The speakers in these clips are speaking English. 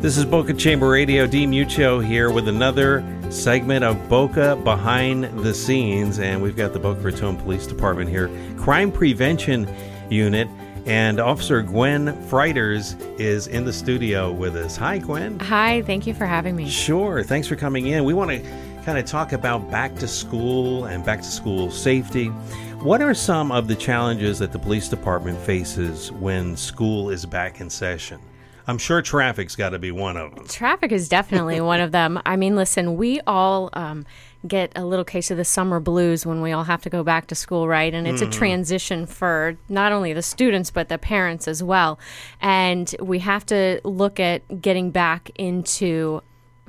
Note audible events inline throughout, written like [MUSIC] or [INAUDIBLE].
This is Boca Chamber Radio. D Muccio here with another segment of Boca Behind the Scenes. And we've got the Boca Raton Police Department here, Crime Prevention Unit. And Officer Gwen Freiters is in the studio with us. Hi, Gwen. Hi, thank you for having me. Sure. Thanks for coming in. We want to kind of talk about back to school and back to school safety. What are some of the challenges that the police department faces when school is back in session? I'm sure traffic's got to be one of them. Traffic is definitely [LAUGHS] one of them. I mean, listen, we all um, get a little case of the summer blues when we all have to go back to school, right? And it's mm-hmm. a transition for not only the students, but the parents as well. And we have to look at getting back into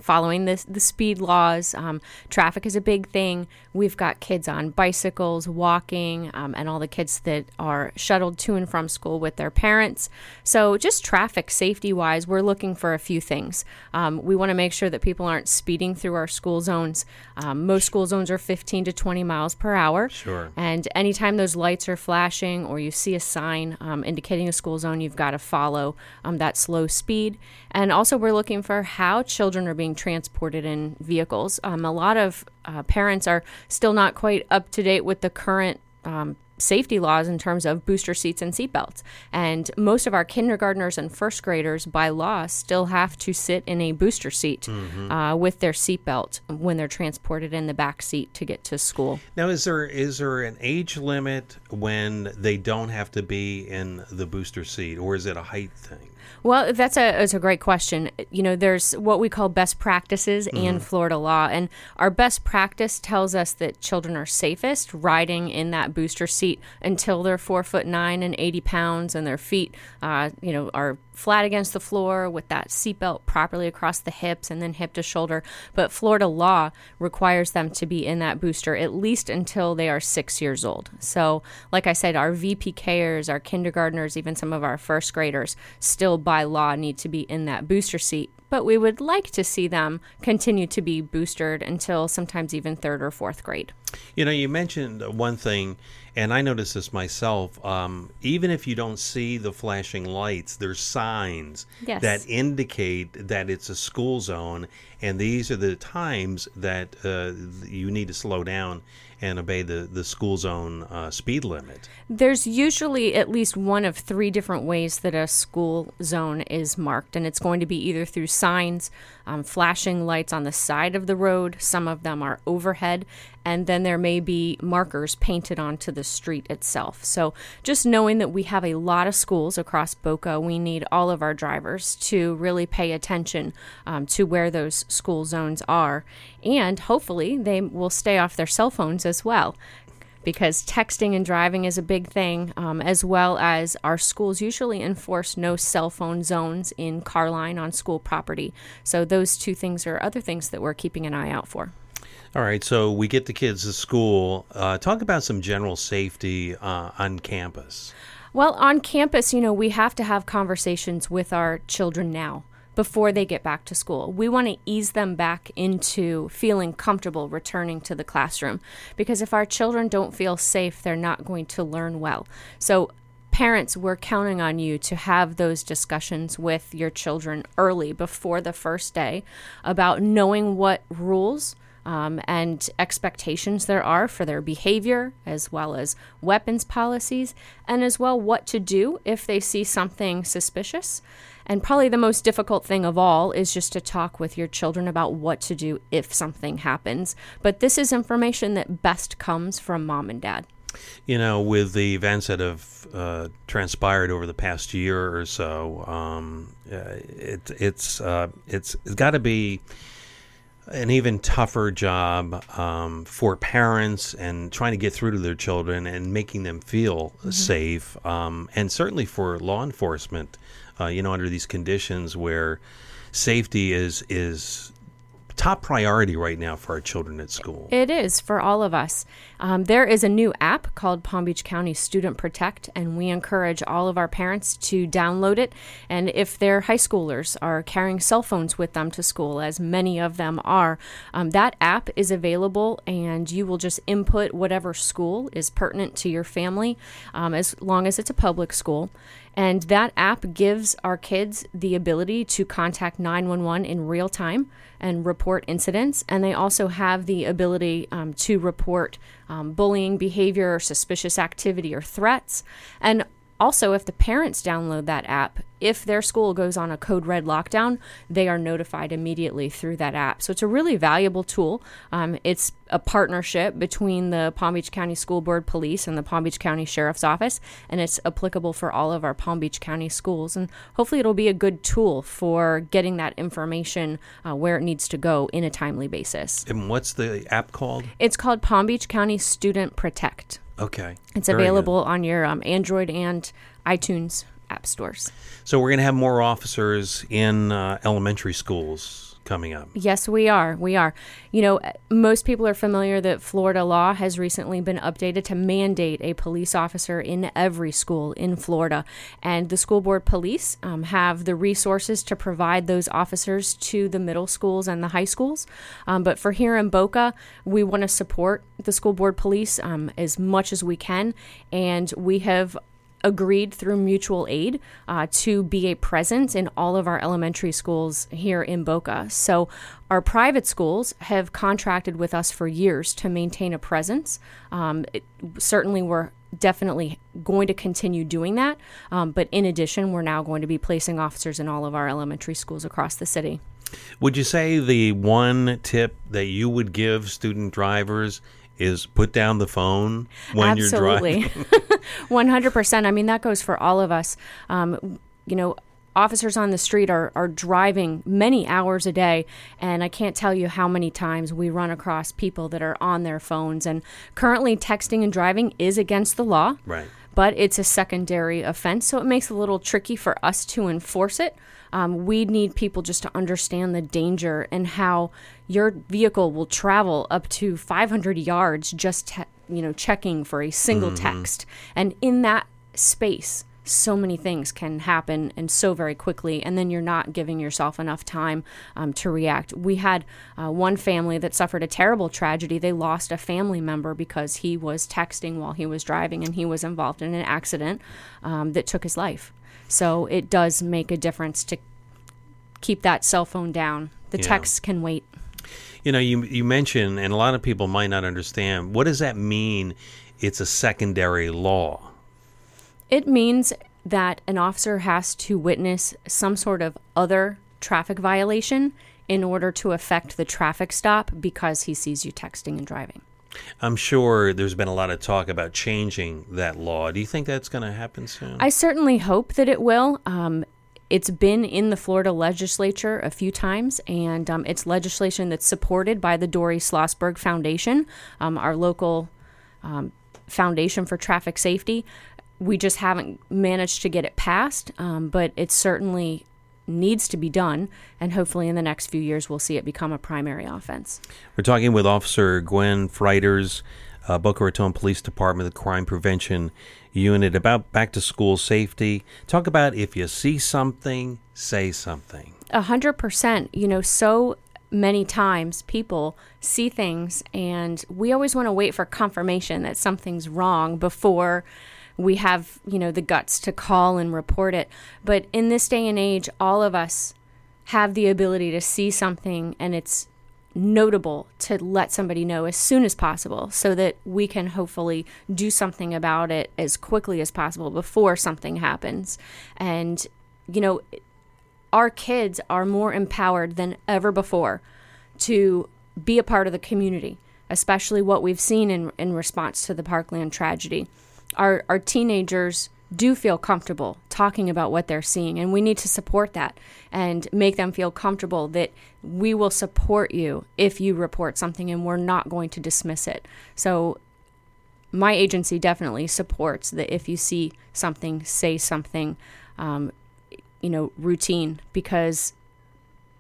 following the, the speed laws. Um, traffic is a big thing. We've got kids on bicycles, walking, um, and all the kids that are shuttled to and from school with their parents. So, just traffic safety wise, we're looking for a few things. Um, we want to make sure that people aren't speeding through our school zones. Um, most school zones are 15 to 20 miles per hour. Sure. And anytime those lights are flashing or you see a sign um, indicating a school zone, you've got to follow um, that slow speed. And also, we're looking for how children are being transported in vehicles. Um, a lot of uh, parents are still not quite up to date with the current um, safety laws in terms of booster seats and seatbelts. And most of our kindergartners and first graders, by law, still have to sit in a booster seat mm-hmm. uh, with their seatbelt when they're transported in the back seat to get to school. Now, is there is there an age limit when they don't have to be in the booster seat, or is it a height thing? Well, that's a that's a great question. You know, there's what we call best practices mm-hmm. and Florida law, and our best practice tells us that children are safest riding in that booster seat until they're four foot nine and eighty pounds, and their feet, uh, you know, are flat against the floor with that seatbelt properly across the hips and then hip to shoulder. But Florida law requires them to be in that booster at least until they are six years old. So, like I said, our VPKers, our kindergartners, even some of our first graders still by law need to be in that booster seat but we would like to see them continue to be boosted until sometimes even third or fourth grade. You know, you mentioned one thing, and I noticed this myself. Um, even if you don't see the flashing lights, there's signs yes. that indicate that it's a school zone, and these are the times that uh, you need to slow down and obey the, the school zone uh, speed limit. There's usually at least one of three different ways that a school zone is marked, and it's going to be either through signs, um, flashing lights on the side of the road, some of them are overhead, and then there may be markers painted onto the street itself. So, just knowing that we have a lot of schools across Boca, we need all of our drivers to really pay attention um, to where those school zones are, and hopefully they will stay off their cell phones as well because texting and driving is a big thing, um, as well as our schools usually enforce no cell phone zones in car line on school property. So, those two things are other things that we're keeping an eye out for. All right, so we get the kids to school. Uh, talk about some general safety uh, on campus. Well, on campus, you know, we have to have conversations with our children now before they get back to school. We want to ease them back into feeling comfortable returning to the classroom because if our children don't feel safe, they're not going to learn well. So, parents, we're counting on you to have those discussions with your children early before the first day about knowing what rules. Um, and expectations there are for their behavior, as well as weapons policies, and as well what to do if they see something suspicious. And probably the most difficult thing of all is just to talk with your children about what to do if something happens. But this is information that best comes from mom and dad. You know, with the events that have uh, transpired over the past year or so, um, uh, it, it's uh, it's it's got to be an even tougher job um, for parents and trying to get through to their children and making them feel mm-hmm. safe, um, and certainly for law enforcement uh, you know, under these conditions where safety is is top priority right now for our children at school. It is for all of us. Um, there is a new app called Palm Beach County Student Protect, and we encourage all of our parents to download it. And if their high schoolers are carrying cell phones with them to school, as many of them are, um, that app is available, and you will just input whatever school is pertinent to your family, um, as long as it's a public school. And that app gives our kids the ability to contact 911 in real time and report incidents. And they also have the ability um, to report um, bullying behavior or suspicious activity or threats. And also, if the parents download that app, if their school goes on a code red lockdown, they are notified immediately through that app. So it's a really valuable tool. Um, it's a partnership between the Palm Beach County School Board Police and the Palm Beach County Sheriff's Office, and it's applicable for all of our Palm Beach County schools. And hopefully, it'll be a good tool for getting that information uh, where it needs to go in a timely basis. And what's the app called? It's called Palm Beach County Student Protect. Okay. It's Very available on your um, Android and iTunes app stores. So we're going to have more officers in uh, elementary schools coming up. Yes, we are. We are. You know, most people are familiar that Florida law has recently been updated to mandate a police officer in every school in Florida. And the school board police um, have the resources to provide those officers to the middle schools and the high schools. Um, but for here in Boca, we want to support the school board police um, as much as we can. And we have agreed through mutual aid uh, to be a presence in all of our elementary schools here in Boca. So, our private schools have contracted with us for years to maintain a presence. Um, it, certainly, we're definitely going to continue doing that. Um, but in addition, we're now going to be placing officers in all of our elementary schools across the city. Would you say the one tip that you would give student drivers is put down the phone when you're driving. Absolutely. driving? [LAUGHS] 100%. I mean, that goes for all of us. Um, you know, officers on the street are, are driving many hours a day, and I can't tell you how many times we run across people that are on their phones. And currently, texting and driving is against the law. Right. But it's a secondary offense, so it makes it a little tricky for us to enforce it. Um, we need people just to understand the danger and how your vehicle will travel up to 500 yards just te- you know checking for a single text and in that space so many things can happen and so very quickly and then you're not giving yourself enough time um, to react we had uh, one family that suffered a terrible tragedy they lost a family member because he was texting while he was driving and he was involved in an accident um, that took his life so it does make a difference to keep that cell phone down the Yeah. text can wait You know, you you mentioned, and a lot of people might not understand. What does that mean? It's a secondary law. It means that an officer has to witness some sort of other traffic violation in order to effect the traffic stop because he sees you texting and driving. I'm sure there's been a lot of talk about changing that law. Do you think that's going to happen soon? I certainly hope that it will. Um, it's been in the Florida legislature a few times, and um, it's legislation that's supported by the Dori Slosberg Foundation, um, our local um, foundation for traffic safety. We just haven't managed to get it passed, um, but it certainly needs to be done, and hopefully in the next few years we'll see it become a primary offense. We're talking with Officer Gwen Freiters, uh, Boca Raton Police Department, the Crime Prevention Unit, about back to school safety. Talk about if you see something, say something. A hundred percent. You know, so many times people see things, and we always want to wait for confirmation that something's wrong before we have, you know, the guts to call and report it. But in this day and age, all of us have the ability to see something, and it's notable to let somebody know as soon as possible so that we can hopefully do something about it as quickly as possible before something happens. And, you know, our kids are more empowered than ever before to be a part of the community, especially what we've seen in, in response to the Parkland tragedy. Our, our teenagers do feel comfortable talking about what they're seeing, and we need to support that and make them feel comfortable that we will support you if you report something and we're not going to dismiss it. So, my agency definitely supports that if you see something, say something, um, you know, routine because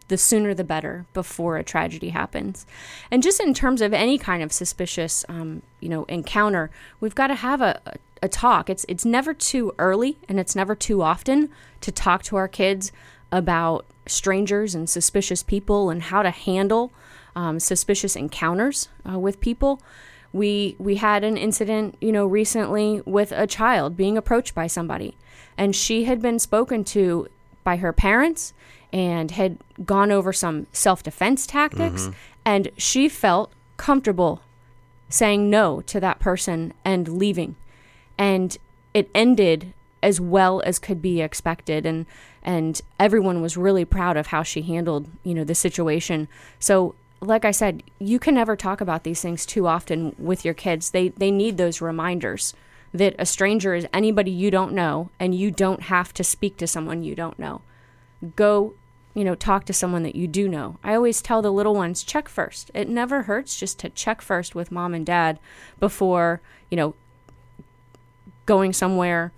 the sooner the better before a tragedy happens. And just in terms of any kind of suspicious, um, you know, encounter, we've got to have a, a, a talk. It's it's never too early and it's never too often to talk to our kids about strangers and suspicious people and how to handle um, suspicious encounters uh, with people. We we had an incident, you know, recently with a child being approached by somebody, and she had been spoken to by her parents and had gone over some self defense tactics, mm-hmm. and she felt comfortable saying no to that person and leaving. And it ended as well as could be expected and and everyone was really proud of how she handled you know the situation. So like i said you can never talk about these things too often with your kids. They they need those reminders that a stranger is anybody you don't know and you don't have to speak to someone you don't know. Go you know talk to someone that you do know. I always tell the little ones check first. It never hurts just to check first with mom and dad before you know going somewhere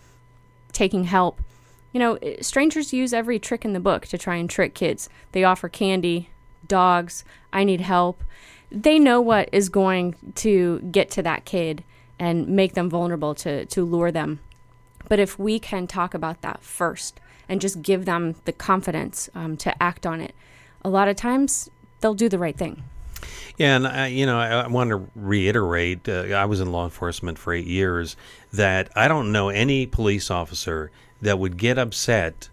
taking help. You know strangers use every trick in the book to try and trick kids. They offer candy dogs i need help. They know what is going to get to that kid and make them vulnerable to to lure them. But if we can talk about that first and just give them the confidence um, to act on it, a lot of times they'll do the right thing. Yeah, and I, you know, I, I want to reiterate. Uh, I was in law enforcement for eight years. That I don't know any police officer that would get upset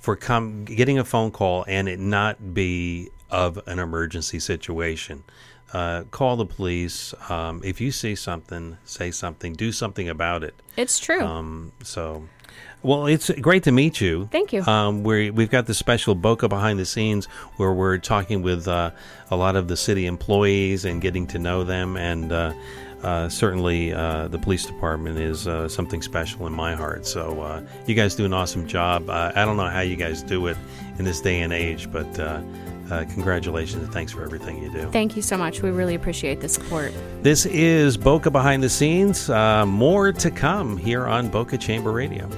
for come getting a phone call and it not be of an emergency situation. Uh, call the police. Um, if you see something, say something. Do something about it. It's true. Um, so well, it's great to meet you. Thank you. Um, we we've got the special Boca behind the scenes where we're talking with uh, a lot of the city employees and getting to know them, and uh, uh, certainly uh, the police department is uh, something special in my heart. So uh, you guys do an awesome job. I don't know how you guys do it in this day and age, but. Uh, congratulations and thanks for everything you do. Thank you so much. We really appreciate the support. This is Boca Behind the Scenes. Uh, more to come here on Boca Chamber Radio.